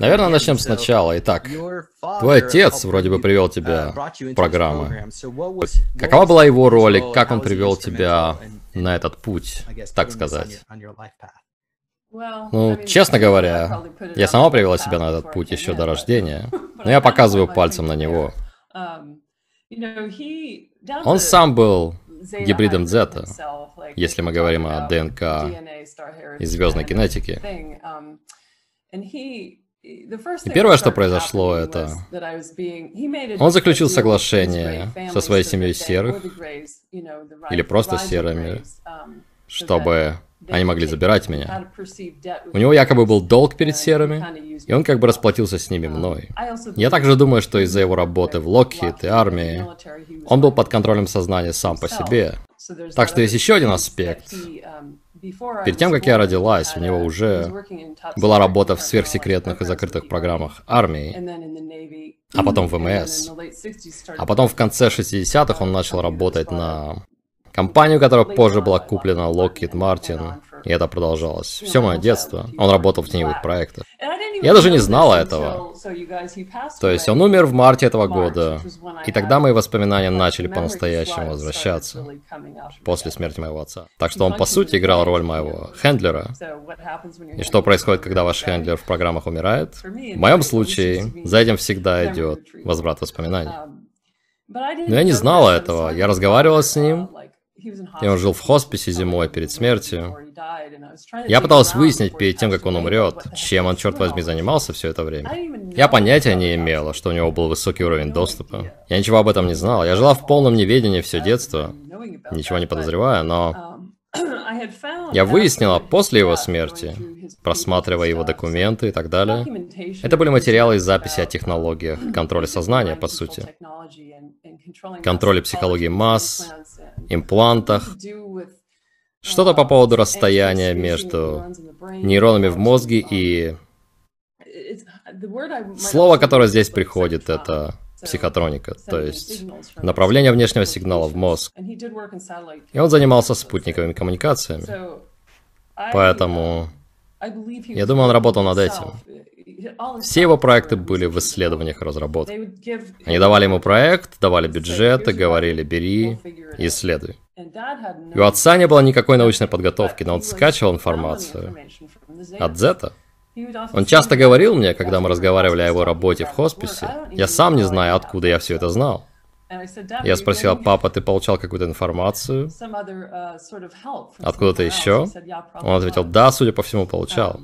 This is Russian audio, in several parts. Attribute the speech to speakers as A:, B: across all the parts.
A: Наверное, начнем сначала. Итак, твой отец вроде бы привел тебя в программу. Какова была его роль и как он привел тебя на этот путь, так сказать? Ну, честно говоря, я сама привела себя на этот путь еще до рождения, но я показываю пальцем на него. Он сам был гибридом Зета, если мы говорим о ДНК и звездной кинетике. И первое, что произошло, это... Он заключил соглашение со своей семьей серых, или просто серыми, чтобы они могли забирать меня. У него якобы был долг перед серыми, и он как бы расплатился с ними мной. Я также думаю, что из-за его работы в Локхит и армии, он был под контролем сознания сам по себе. Так что есть еще один аспект. Перед тем, как я родилась, у него уже была работа в сверхсекретных и закрытых программах армии, а потом в МС. А потом в конце 60-х он начал работать на Компанию, которая позже была куплена Lockheed Martin, и это продолжалось. Все мое детство. Он работал в теневых проектах. Я даже не знала этого. То есть он умер в марте этого года, и тогда мои воспоминания начали по-настоящему возвращаться, после смерти моего отца. Так что он, по сути, играл роль моего хендлера. И что происходит, когда ваш хендлер в программах умирает? В моем случае, за этим всегда идет возврат воспоминаний. Но я не знала этого. Я разговаривала с ним, и он жил в хосписе зимой перед смертью. Я пыталась выяснить перед тем, как он умрет, чем он, черт возьми, занимался все это время. Я понятия не имела, что у него был высокий уровень доступа. Я ничего об этом не знала. Я жила в полном неведении все детство, ничего не подозревая, но... Я выяснила после его смерти, просматривая его документы и так далее. Это были материалы и записи о технологиях контроля сознания, по сути. Контроле психологии масс, имплантах, что-то по поводу расстояния между нейронами в мозге и... Слово, которое здесь приходит, это психотроника, то есть направление внешнего сигнала в мозг. И он занимался спутниковыми коммуникациями. Поэтому я думаю, он работал над этим. Все его проекты были в исследованиях и разработке. Они давали ему проект, давали бюджет и говорили «бери, исследуй». И у отца не было никакой научной подготовки, но он скачивал информацию от Зета. Он часто говорил мне, когда мы разговаривали о его работе в хосписе, я сам не знаю, откуда я все это знал. Я спросила, папа, ты получал какую-то информацию? Откуда-то еще? Он ответил, да, судя по всему, получал.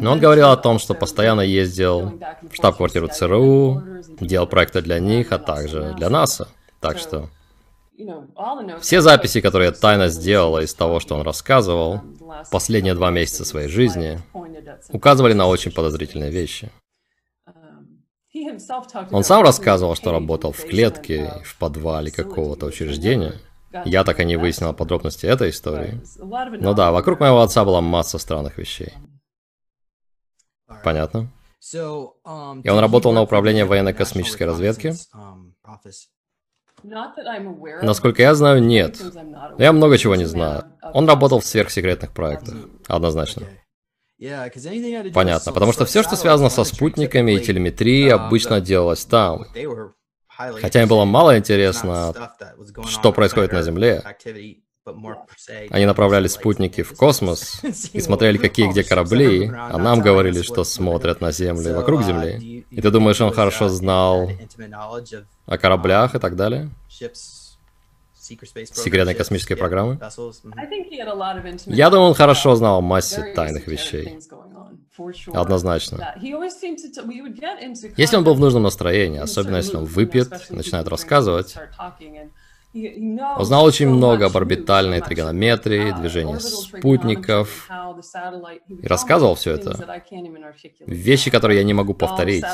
A: Но он говорил о том, что постоянно ездил в штаб-квартиру ЦРУ, делал проекты для них, а также для НАСА. Так что все записи, которые я тайно сделала из того, что он рассказывал, последние два месяца своей жизни, указывали на очень подозрительные вещи. Он сам рассказывал, что работал в клетке, в подвале какого-то учреждения. Я так и не выяснил подробности этой истории. Ну да, вокруг моего отца была масса странных вещей. Понятно. И он работал на управлении военно-космической разведки? Насколько я знаю, нет. Я много чего не знаю. Он работал в сверхсекретных проектах. Однозначно. Понятно, потому что все, что связано со спутниками и телеметрией, обычно делалось там. Хотя им было мало интересно, что происходит на Земле. Они направляли спутники в космос и смотрели, какие где корабли, а нам говорили, что смотрят на Землю и вокруг Земли. И ты думаешь, он хорошо знал о кораблях и так далее? секретной космической программы? Я думаю, он хорошо знал о массе тайных вещей. Однозначно. Если он был в нужном настроении, особенно если он выпьет, начинает рассказывать, он знал очень много об орбитальной тригонометрии, движении спутников, и рассказывал все это. Вещи, которые я не могу повторить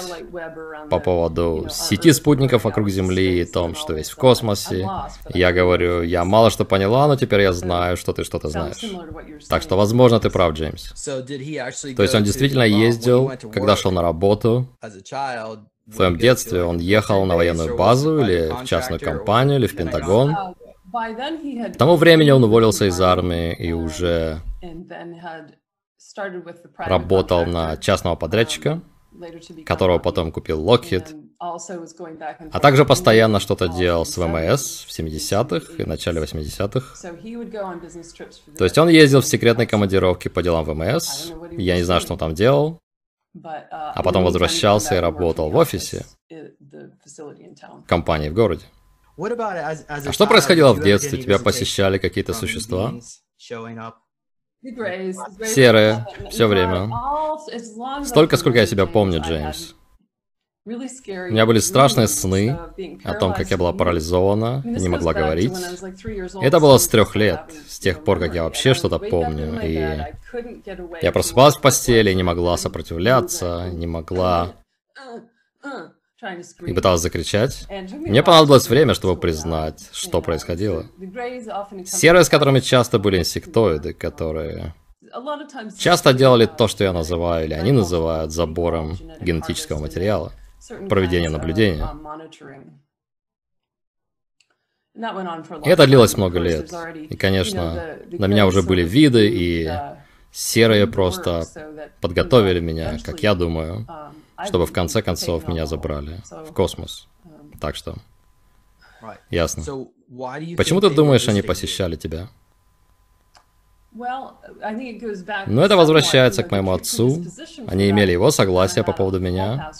A: по поводу сети спутников вокруг Земли и том, что есть в космосе. Я говорю, я мало что поняла, но теперь я знаю, что ты что-то знаешь. Так что, возможно, ты прав, Джеймс. То есть он действительно ездил, когда шел на работу, в твоем детстве он ехал на военную базу или в частную компанию, или в Пентагон. К тому времени он уволился из армии и уже работал на частного подрядчика, которого потом купил Lockheed, а также постоянно что-то делал с ВМС в 70-х и начале 80-х. То есть он ездил в секретной командировке по делам ВМС, я не знаю, что он там делал, а потом возвращался и работал в офисе компании в городе. А что происходило в детстве? Тебя посещали какие-то существа? Серые, все время. Столько, сколько я себя помню, Джеймс. У меня были страшные сны о том, как я была парализована, не могла говорить. Это было с трех лет, с тех пор, как я вообще что-то помню. И я просыпалась в постели, не могла сопротивляться, не могла и пыталась закричать. Мне понадобилось время, чтобы признать, что происходило. Серые, с которыми часто были инсектоиды, которые часто делали то, что я называю, или они называют забором генетического материала, проведение наблюдения. И это длилось много лет. И, конечно, на меня уже были виды, и серые просто подготовили меня, как я думаю, чтобы в конце концов меня забрали в космос. Так что, ясно. Почему ты думаешь, они посещали тебя? Но ну, это возвращается к моему отцу. Они имели его согласие по поводу меня.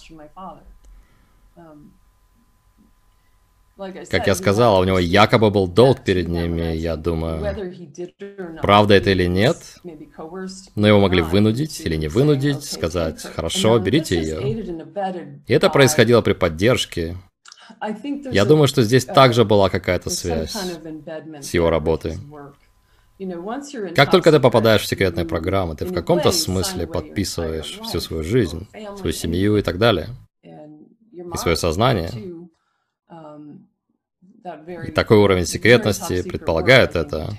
A: Как я сказал, у него якобы был долг перед ними, я думаю, правда это или нет, но его могли вынудить или не вынудить, сказать, хорошо, берите ее. И это происходило при поддержке. Я думаю, что здесь также была какая-то связь с его работой. Как только ты попадаешь в секретные программы, ты в каком-то смысле подписываешь всю свою жизнь, свою семью и так далее, и свое сознание. И такой уровень секретности предполагает это.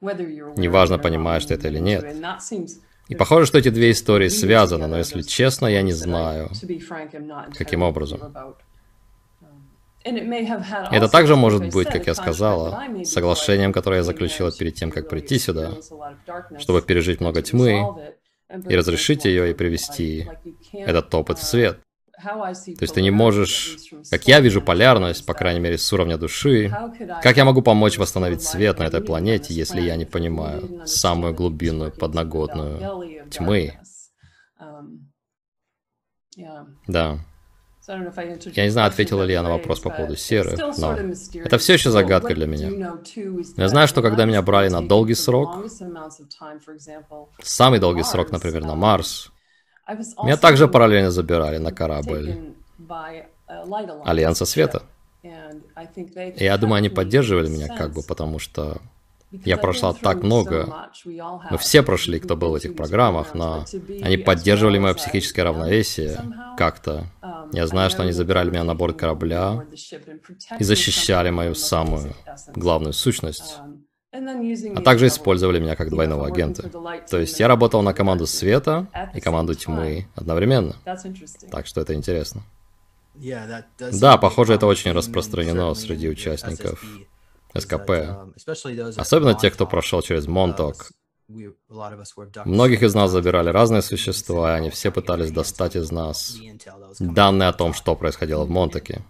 A: Неважно, понимаешь ты это или нет. И похоже, что эти две истории связаны, но если честно, я не знаю, каким образом. Это также может быть, как я сказала, соглашением, которое я заключила перед тем, как прийти сюда, чтобы пережить много тьмы и разрешить ее и привести этот опыт в свет. То есть ты не можешь, как я вижу полярность, по крайней мере, с уровня души, как я могу помочь восстановить свет на этой планете, если я не понимаю самую глубинную подноготную тьмы? Да. Я не знаю, ответила ли я на вопрос по поводу серых, но это все еще загадка для меня. Я знаю, что когда меня брали на долгий срок, самый долгий срок, например, на Марс, меня также параллельно забирали на корабль Альянса Света. И я думаю, они поддерживали меня как бы, потому что я прошла так много. Мы все прошли, кто был в этих программах, но они поддерживали мое психическое равновесие как-то. Я знаю, что они забирали меня на борт корабля и защищали мою самую главную сущность а также использовали меня как двойного агента. То есть я работал на команду света и команду тьмы одновременно. Так что это интересно. Да, похоже, это очень распространено среди участников СКП. Um, Особенно тех, кто прошел через Монток. Многих из нас забирали разные существа, и они все пытались достать из нас данные о том, что происходило в Монтаке.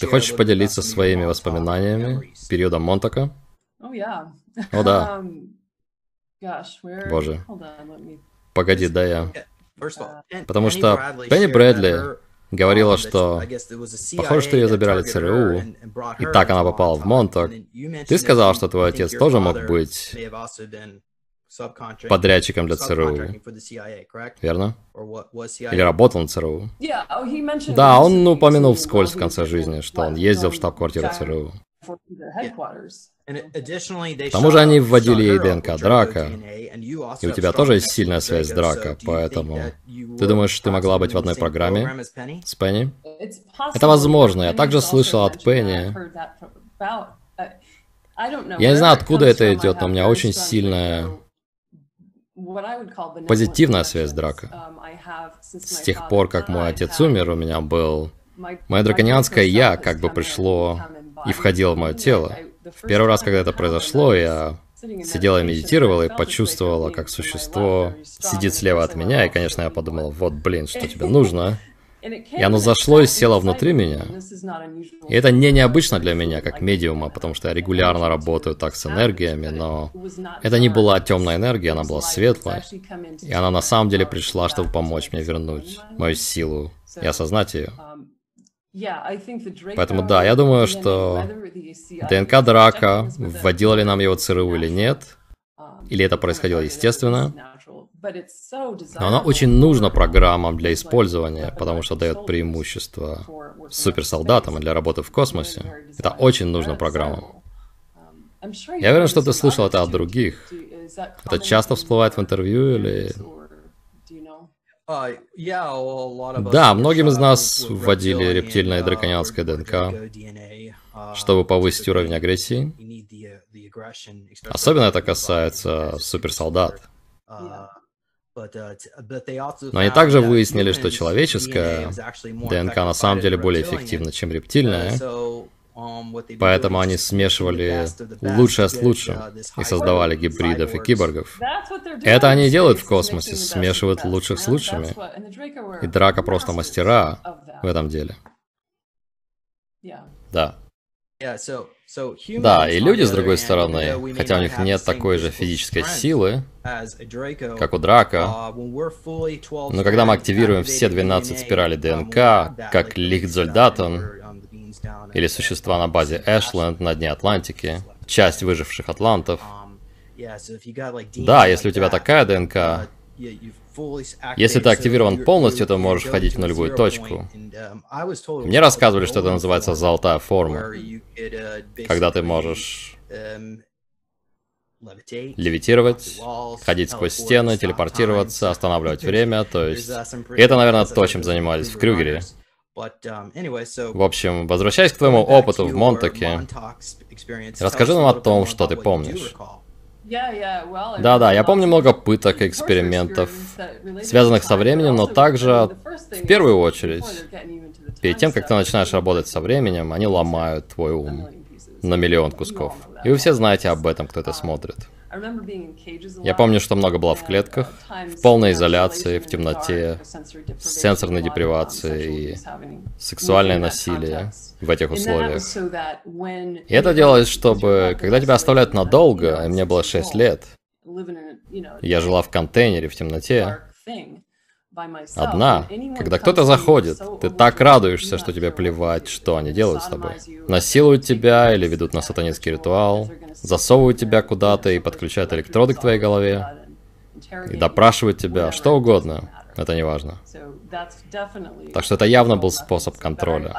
A: Ты хочешь поделиться своими воспоминаниями периода Монтака? О да. Um, Боже. Погоди, да я... Uh, Потому что Пенни Брэдли говорила, что похоже, что ее забирали ЦРУ, и так она попала в Монток. Ты сказал, что твой отец тоже мог быть подрядчиком для ЦРУ, верно? Или работал на ЦРУ? Oh, да, он упомянул вскользь в конце жизни, что он ездил в штаб-квартиру ЦРУ. К тому же они вводили ей ДНК Драка, и у тебя тоже есть сильная связь с Драка, поэтому... Ты думаешь, ты могла быть в одной программе с Пенни? Это возможно, я также слышал от Пенни. Я не знаю, откуда это идет, но у меня очень сильная позитивная связь Драка. С тех пор, как мой отец умер, у меня был... Мое драконианское «я» как бы пришло и входило в мое тело. Первый раз, когда это произошло, я сидела и медитировала, и почувствовала, как существо сидит слева от меня, и, конечно, я подумала, вот, блин, что тебе нужно? И оно зашло и село внутри меня. И это не необычно для меня, как медиума, потому что я регулярно работаю так с энергиями, но это не была темная энергия, она была светлая. И она на самом деле пришла, чтобы помочь мне вернуть мою силу и осознать ее. Поэтому да, я думаю, что ДНК Драка, вводила ли нам его ЦРУ или нет, или это происходило естественно, но она очень нужна программам для использования, потому что дает преимущество суперсолдатам для работы в космосе. Это очень нужно программам. Я уверен, что ты слышал это от других. Это часто всплывает в интервью или... Да, многим из нас вводили рептильное и драконианское ДНК, чтобы повысить уровень агрессии. Особенно это касается суперсолдат. Uh, Но они также выяснили, что человеческая ДНК на самом деле более эффективна, чем рептильная, um, поэтому они смешивали лучшее с лучшим и создавали гибридов и киборгов. Это они делают в космосе, смешивают лучших с лучшими. И Драка просто мастера в этом деле. Да. Да, и люди, с другой стороны, хотя у них нет такой же физической силы, как у Драка, uh, но когда мы активируем все 12 спиралей ДНК, как Лихтзольдатон, или существа на базе Эшленд на дне Атлантики, часть выживших атлантов, да, если у тебя такая ДНК, если ты активирован полностью, то можешь входить в нулевую точку. Мне рассказывали, что это называется золотая форма, когда ты можешь левитировать, ходить сквозь стены, телепортироваться, останавливать время, то есть... И это, наверное, то, чем занимались в Крюгере. В общем, возвращаясь к твоему опыту в Монтаке, расскажи нам о том, что ты помнишь. Да-да, я помню много пыток и экспериментов, связанных со временем, но также, в первую очередь, перед тем, как ты начинаешь работать со временем, они ломают твой ум на миллион кусков. И вы все знаете об этом, кто это смотрит. Я помню, что много было в клетках, в полной изоляции, в темноте, с сенсорной депривацией и сексуальное насилие в этих условиях. И это делалось, чтобы, когда тебя оставляют надолго, и мне было 6 лет, я жила в контейнере в темноте, Одна, когда кто-то заходит, ты так радуешься, что тебе плевать, что они делают с тобой. Насилуют тебя или ведут на сатанинский ритуал, засовывают тебя куда-то и подключают электроды к твоей голове, и допрашивают тебя, что угодно, это не важно. Так что это явно был способ контроля.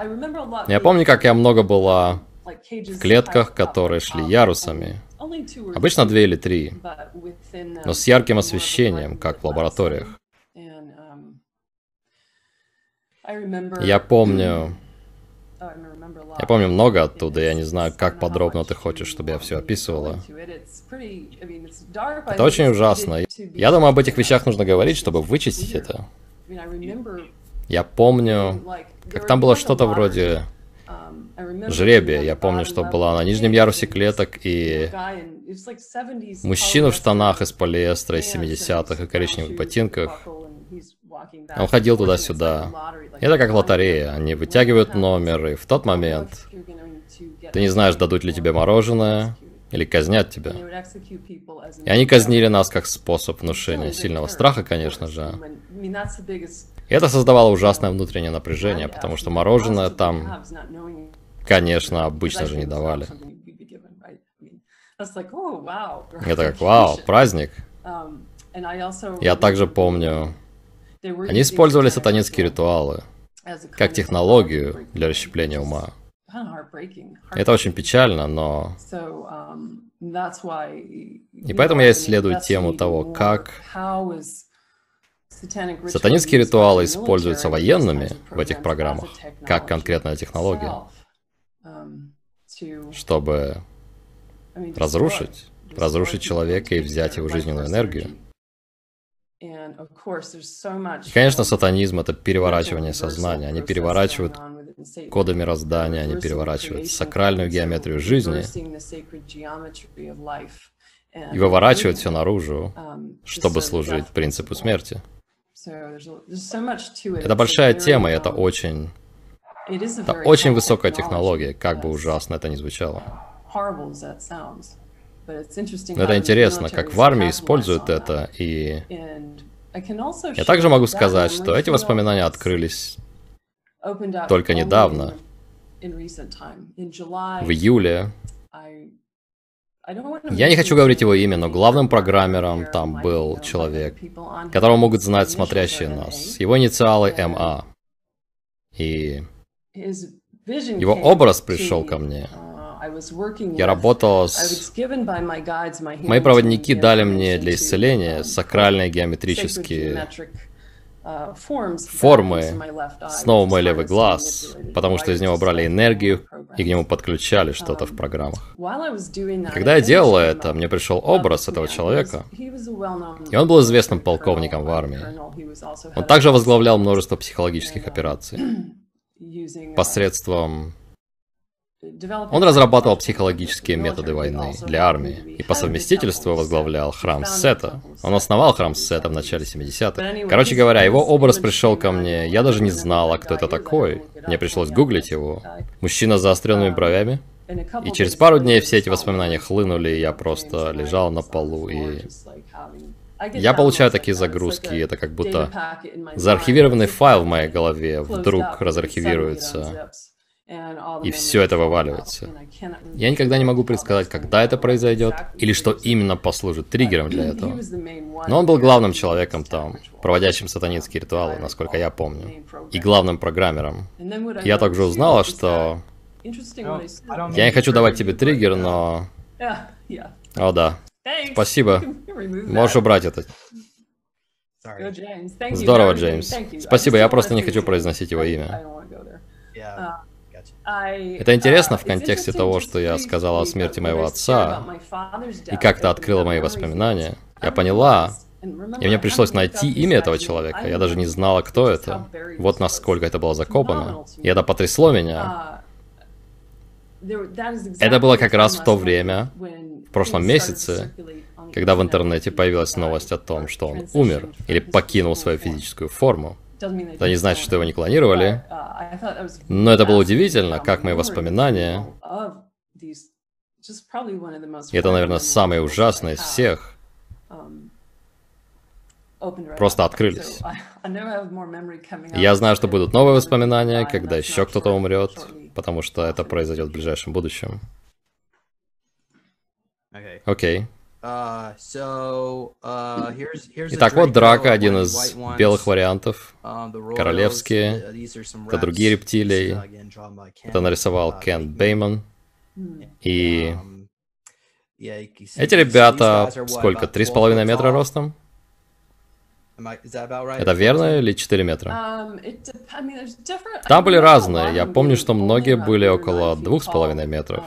A: Я помню, как я много была в клетках, которые шли ярусами. Обычно две или три, но с ярким освещением, как в лабораториях. Я помню... Я помню много оттуда, я не знаю, как подробно ты хочешь, чтобы я все описывала. Это очень ужасно. Я думаю, об этих вещах нужно говорить, чтобы вычистить это. Я помню, как там было что-то вроде жребия. Я помню, что была на нижнем ярусе клеток, и мужчина в штанах из полиэстера из 70-х и коричневых ботинках он ходил туда-сюда. Это как лотерея. Они вытягивают номер, и в тот момент ты не знаешь, дадут ли тебе мороженое, или казнят тебя. И они казнили нас как способ внушения сильного страха, конечно же. И это создавало ужасное внутреннее напряжение, потому что мороженое там, конечно, обычно же не давали. Это как вау, праздник. Я также помню, они использовали сатанинские ритуалы как технологию для расщепления ума. Это очень печально, но... И поэтому я исследую тему того, как сатанинские ритуалы используются военными в этих программах, как конкретная технология, чтобы разрушить, разрушить человека и взять его жизненную энергию. И, конечно, сатанизм — это переворачивание сознания. Они переворачивают коды мироздания, они переворачивают сакральную геометрию жизни. и выворачивают все наружу, чтобы служить принципу смерти. Это большая тема, и это очень... Это очень высокая технология, как бы ужасно это ни звучало. Но это интересно, как в армии используют это, и... Я также могу сказать, что эти воспоминания открылись только недавно, в июле. Я не хочу говорить его имя, но главным программером там был человек, которого могут знать смотрящие нас. Его инициалы МА. И его образ пришел ко мне. Я работал с... Мои проводники дали мне для исцеления сакральные геометрические формы снова мой левый глаз, потому что из него брали энергию и к нему подключали что-то в программах. Когда я делал это, мне пришел образ этого человека, и он был известным полковником в армии. Он также возглавлял множество психологических операций посредством он разрабатывал психологические методы войны для армии и по совместительству возглавлял храм Сета. Он основал храм Сета в начале 70-х. Короче говоря, его образ пришел ко мне, я даже не знала, кто это такой. Мне пришлось гуглить его. Мужчина с заостренными бровями. И через пару дней все эти воспоминания хлынули, и я просто лежал на полу и... Я получаю такие загрузки, и это как будто заархивированный файл в моей голове вдруг разархивируется и все это вываливается. Я никогда не могу предсказать, когда это произойдет, или что именно послужит триггером для этого. Но он был главным человеком там, проводящим сатанинские ритуалы, насколько я помню, и главным программером. Я также узнала, что... Я не хочу давать тебе триггер, но... О, да. Спасибо. Можешь убрать это. Здорово, Джеймс. Спасибо, я просто не хочу произносить его имя. Это интересно в контексте того, что я сказала о смерти моего отца, и как это открыло мои воспоминания. Я поняла, и мне пришлось найти имя этого человека. Я даже не знала, кто это. Вот насколько это было закопано. И это потрясло меня. Это было как раз в то время, в прошлом месяце, когда в интернете появилась новость о том, что он умер или покинул свою физическую форму. Это не значит, что его не клонировали. Но это было удивительно, как мои воспоминания... И это, наверное, самое ужасное из всех. Просто открылись. Я знаю, что будут новые воспоминания, когда еще кто-то умрет, потому что это произойдет в ближайшем будущем. Окей. Okay. Uh, uh, Итак, вот драка, один из белых вариантов. Um, Королевские. Uh, это другие рептилии. Это нарисовал Кен Бейман. И um, эти ребята, сколько, три с половиной метра ростом? Это верно или 4 метра? Um, Там были разные. Я помню, что многие были около двух с половиной метров.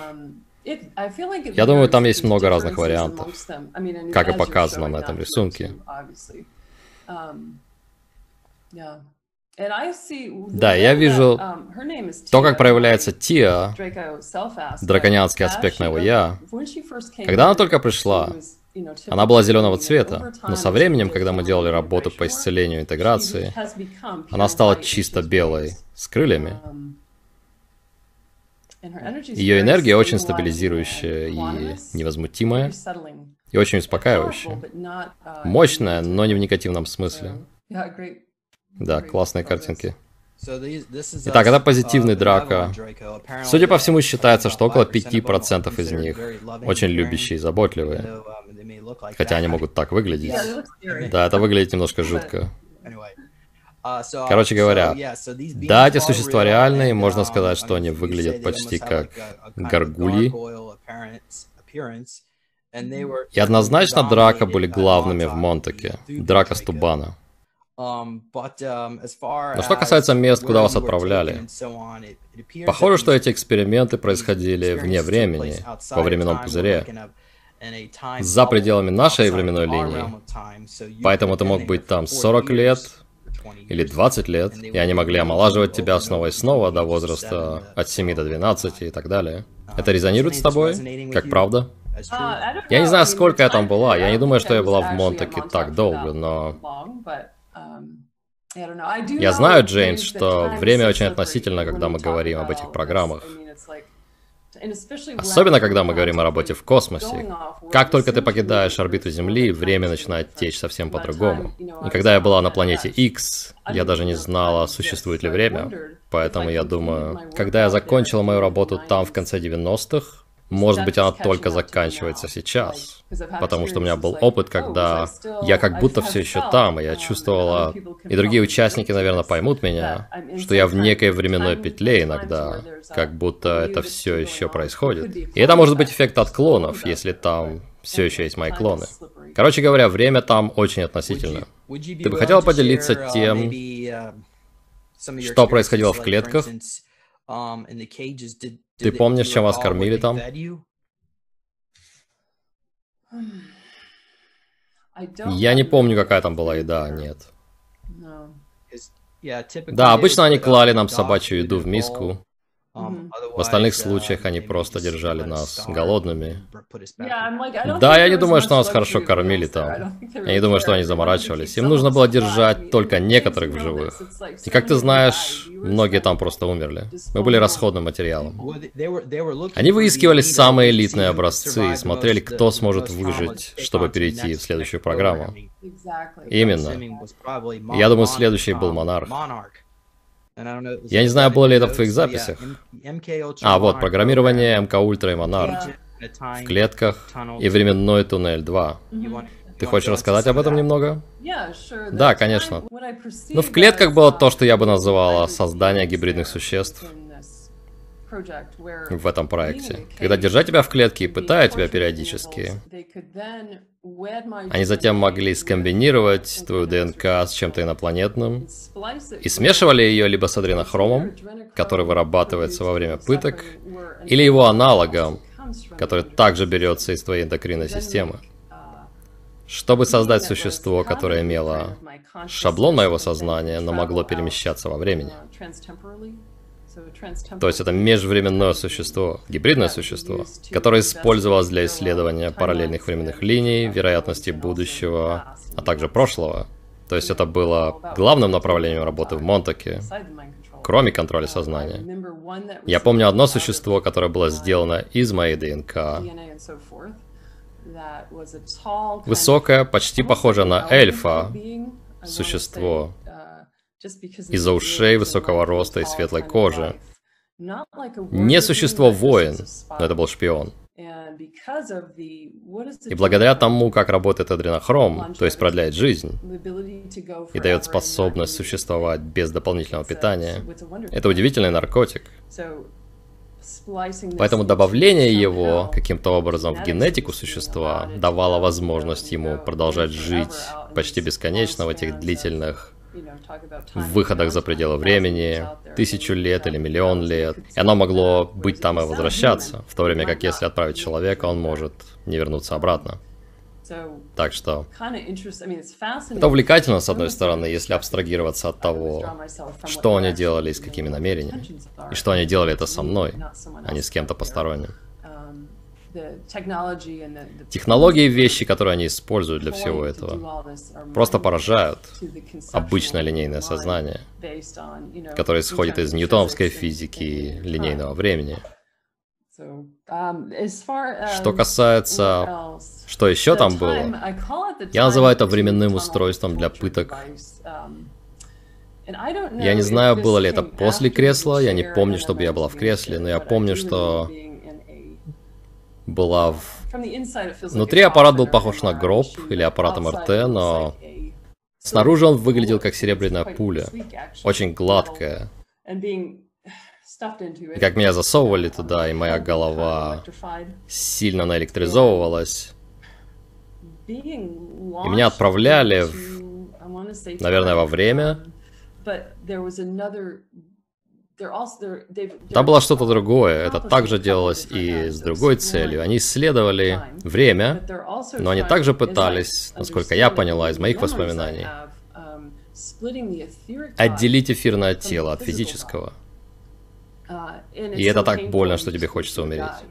A: Я думаю, там есть много разных вариантов, как и показано на этом рисунке. Um, да, я вижу um, то, как проявляется Тиа, драконианский аспект моего «я». Когда она только пришла, она была зеленого цвета, но со временем, когда мы делали работу по исцелению интеграции, она стала чисто белой, с крыльями. Um, ее энергия очень стабилизирующая и невозмутимая, и очень успокаивающая. Мощная, но не в негативном смысле. Да, классные картинки. Итак, это позитивный драка. Судя по всему, считается, что около 5% из них очень любящие и заботливые. Хотя они могут так выглядеть. Да, это выглядит немножко жутко. Uh, Короче говоря, да, эти существа реальные, можно um, сказать, что они выглядят почти как гаргульи. И однозначно драка были главными в Монтаке. Драка Стубана. Um, um, Но что касается мест, куда вас отправляли, похоже, что эти эксперименты происходили вне времени, во временном пузыре, за пределами нашей временной линии. Поэтому ты мог быть там 40 лет, или 20 лет, и они могли омолаживать тебя снова и снова до возраста от 7 до 12 и так далее. Это резонирует с тобой? Как правда? Я не знаю, сколько я там была. Я не думаю, что я была в Монтаке так долго, но... Я знаю, Джеймс, что время очень относительно, когда мы говорим об этих программах. Особенно, когда мы говорим о работе в космосе. Как только ты покидаешь орбиту Земли, время начинает течь совсем по-другому. И когда я была на планете X, я даже не знала, существует ли время. Поэтому я думаю, когда я закончила мою работу там в конце 90-х, может быть, она только заканчивается сейчас. Потому что у меня был опыт, когда я как будто все еще там, и я чувствовала, и другие участники, наверное, поймут меня, что я в некой временной петле иногда, как будто это все еще происходит. И это может быть эффект отклонов, если там все еще есть мои клоны. Короче говоря, время там очень относительно. Ты бы хотел поделиться тем, что происходило в клетках? Ты помнишь, чем вас кормили там? Я не помню, какая там была еда, нет. Да, обычно они клали нам собачью еду в миску, в остальных случаях они просто держали нас голодными. Да, я не думаю, что нас хорошо кормили там. Я не думаю, что они заморачивались. Им нужно было держать только некоторых в живых. И как ты знаешь, многие там просто умерли. Мы были расходным материалом. Они выискивали самые элитные образцы и смотрели, кто сможет выжить, чтобы перейти в следующую программу. Именно. Я думаю, следующий был Монарх. Я не знаю, было ли это в твоих записях. А, вот, программирование МК Ультра и Монарх. В клетках и временной туннель 2. Ты хочешь рассказать об этом немного? Да, конечно. Ну, в клетках было то, что я бы называла создание гибридных существ в этом проекте. Когда держать тебя в клетке и пытают тебя периодически, они затем могли скомбинировать твою ДНК с чем-то инопланетным и смешивали ее либо с адренохромом, который вырабатывается во время пыток, или его аналогом, который также берется из твоей эндокринной системы. Чтобы создать существо, которое имело шаблон моего сознания, но могло перемещаться во времени. То есть это межвременное существо, гибридное существо, которое использовалось для исследования параллельных временных линий, вероятности будущего, а также прошлого. То есть это было главным направлением работы в Монтаке, кроме контроля сознания. Я помню одно существо, которое было сделано из моей ДНК. Высокое, почти похожее на эльфа существо, из-за ушей, высокого роста и светлой кожи. Не существо воин, но это был шпион. И благодаря тому, как работает адренохром, то есть продляет жизнь, и дает способность существовать без дополнительного питания, это удивительный наркотик. Поэтому добавление его каким-то образом в генетику существа давало возможность ему продолжать жить почти бесконечно в этих длительных в выходах за пределы времени, тысячу лет или миллион лет. И оно могло быть там и возвращаться, в то время как если отправить человека, он может не вернуться обратно. Так что это увлекательно, с одной стороны, если абстрагироваться от того, что они делали и с какими намерениями, и что они делали это со мной, а не с кем-то посторонним. Технологии и вещи, которые они используют для всего этого, просто поражают обычное линейное сознание, которое исходит из ньютоновской физики линейного времени. Что касается, что еще там было, я называю это временным устройством для пыток. Я не знаю, было ли это после кресла, я не помню, чтобы я была в кресле, но я помню, что была в... Внутри аппарат был похож на гроб или аппарат МРТ, но снаружи он выглядел как серебряная пуля, очень гладкая. И как меня засовывали туда, и моя голова сильно наэлектризовывалась. И меня отправляли, в, наверное, во время. Там было что-то другое. Это также делалось и с другой целью. Они исследовали время, но они также пытались, насколько я поняла из моих воспоминаний, um, отделить эфирное тело от физического. Uh, и это так больно, что тебе хочется умереть.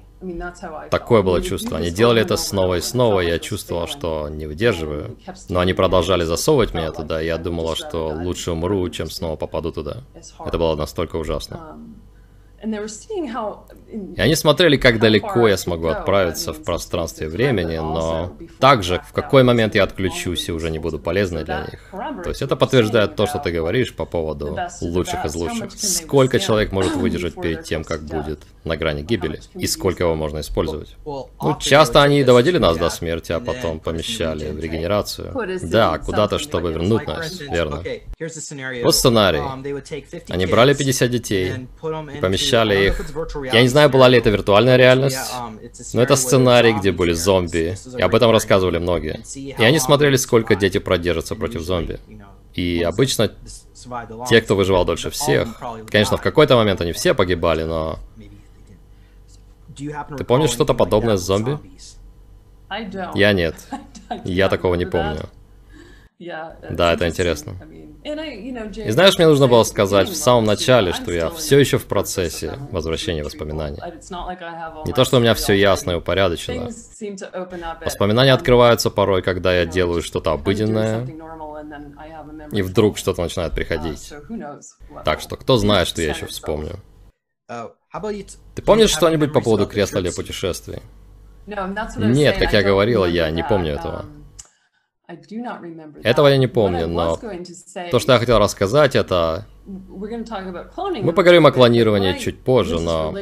A: Такое было чувство. Они делали это снова и снова, и я чувствовал, что не выдерживаю. Но они продолжали засовывать меня туда, и я думала, что лучше умру, чем снова попаду туда. Это было настолько ужасно. И они смотрели, как далеко я смогу отправиться в пространстве времени, но также в какой момент я отключусь и уже не буду полезной для них. То есть это подтверждает то, что ты говоришь по поводу лучших из лучших. Сколько человек может выдержать перед тем, как будет на грани гибели, и сколько его можно использовать. Ну, часто они доводили нас до смерти, а потом помещали в регенерацию. Да, куда-то, чтобы вернуть нас, верно. Вот сценарий. Они брали 50 детей и помещали помещали их. Я не знаю, была ли это виртуальная реальность, но это сценарий, где были зомби, и об этом рассказывали многие. И они смотрели, сколько дети продержатся против зомби. И обычно те, кто выживал дольше всех, конечно, в какой-то момент они все погибали, но... Ты помнишь что-то подобное с зомби? Я нет. Я такого не помню. Да, это интересно. И знаешь, мне нужно было сказать в самом начале, что я все еще в процессе возвращения воспоминаний. Не то, что у меня все ясно и упорядочено. Воспоминания открываются порой, когда я делаю что-то обыденное, и вдруг что-то начинает приходить. Так что кто знает, что я еще вспомню. Ты помнишь что-нибудь по поводу кресла для путешествий? Нет, как я говорила, я не помню этого. Этого я не помню, но то, что я хотел рассказать, это... Мы поговорим о клонировании чуть позже, но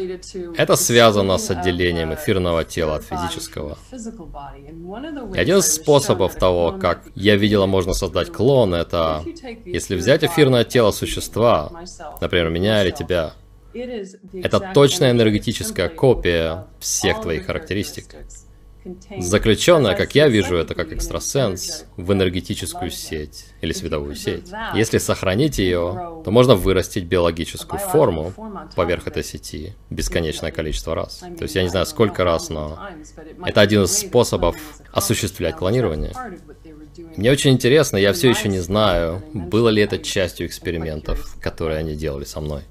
A: это связано с отделением эфирного тела от физического. И один из способов того, как я видела, можно создать клон, это если взять эфирное тело существа, например, меня или тебя, это точная энергетическая копия всех твоих характеристик. Заключенная, как я вижу это как экстрасенс, в энергетическую сеть или световую сеть. Если сохранить ее, то можно вырастить биологическую форму поверх этой сети бесконечное количество раз. То есть я не знаю сколько раз, но это один из способов осуществлять клонирование. Мне очень интересно, я все еще не знаю, было ли это частью экспериментов, которые они делали со мной.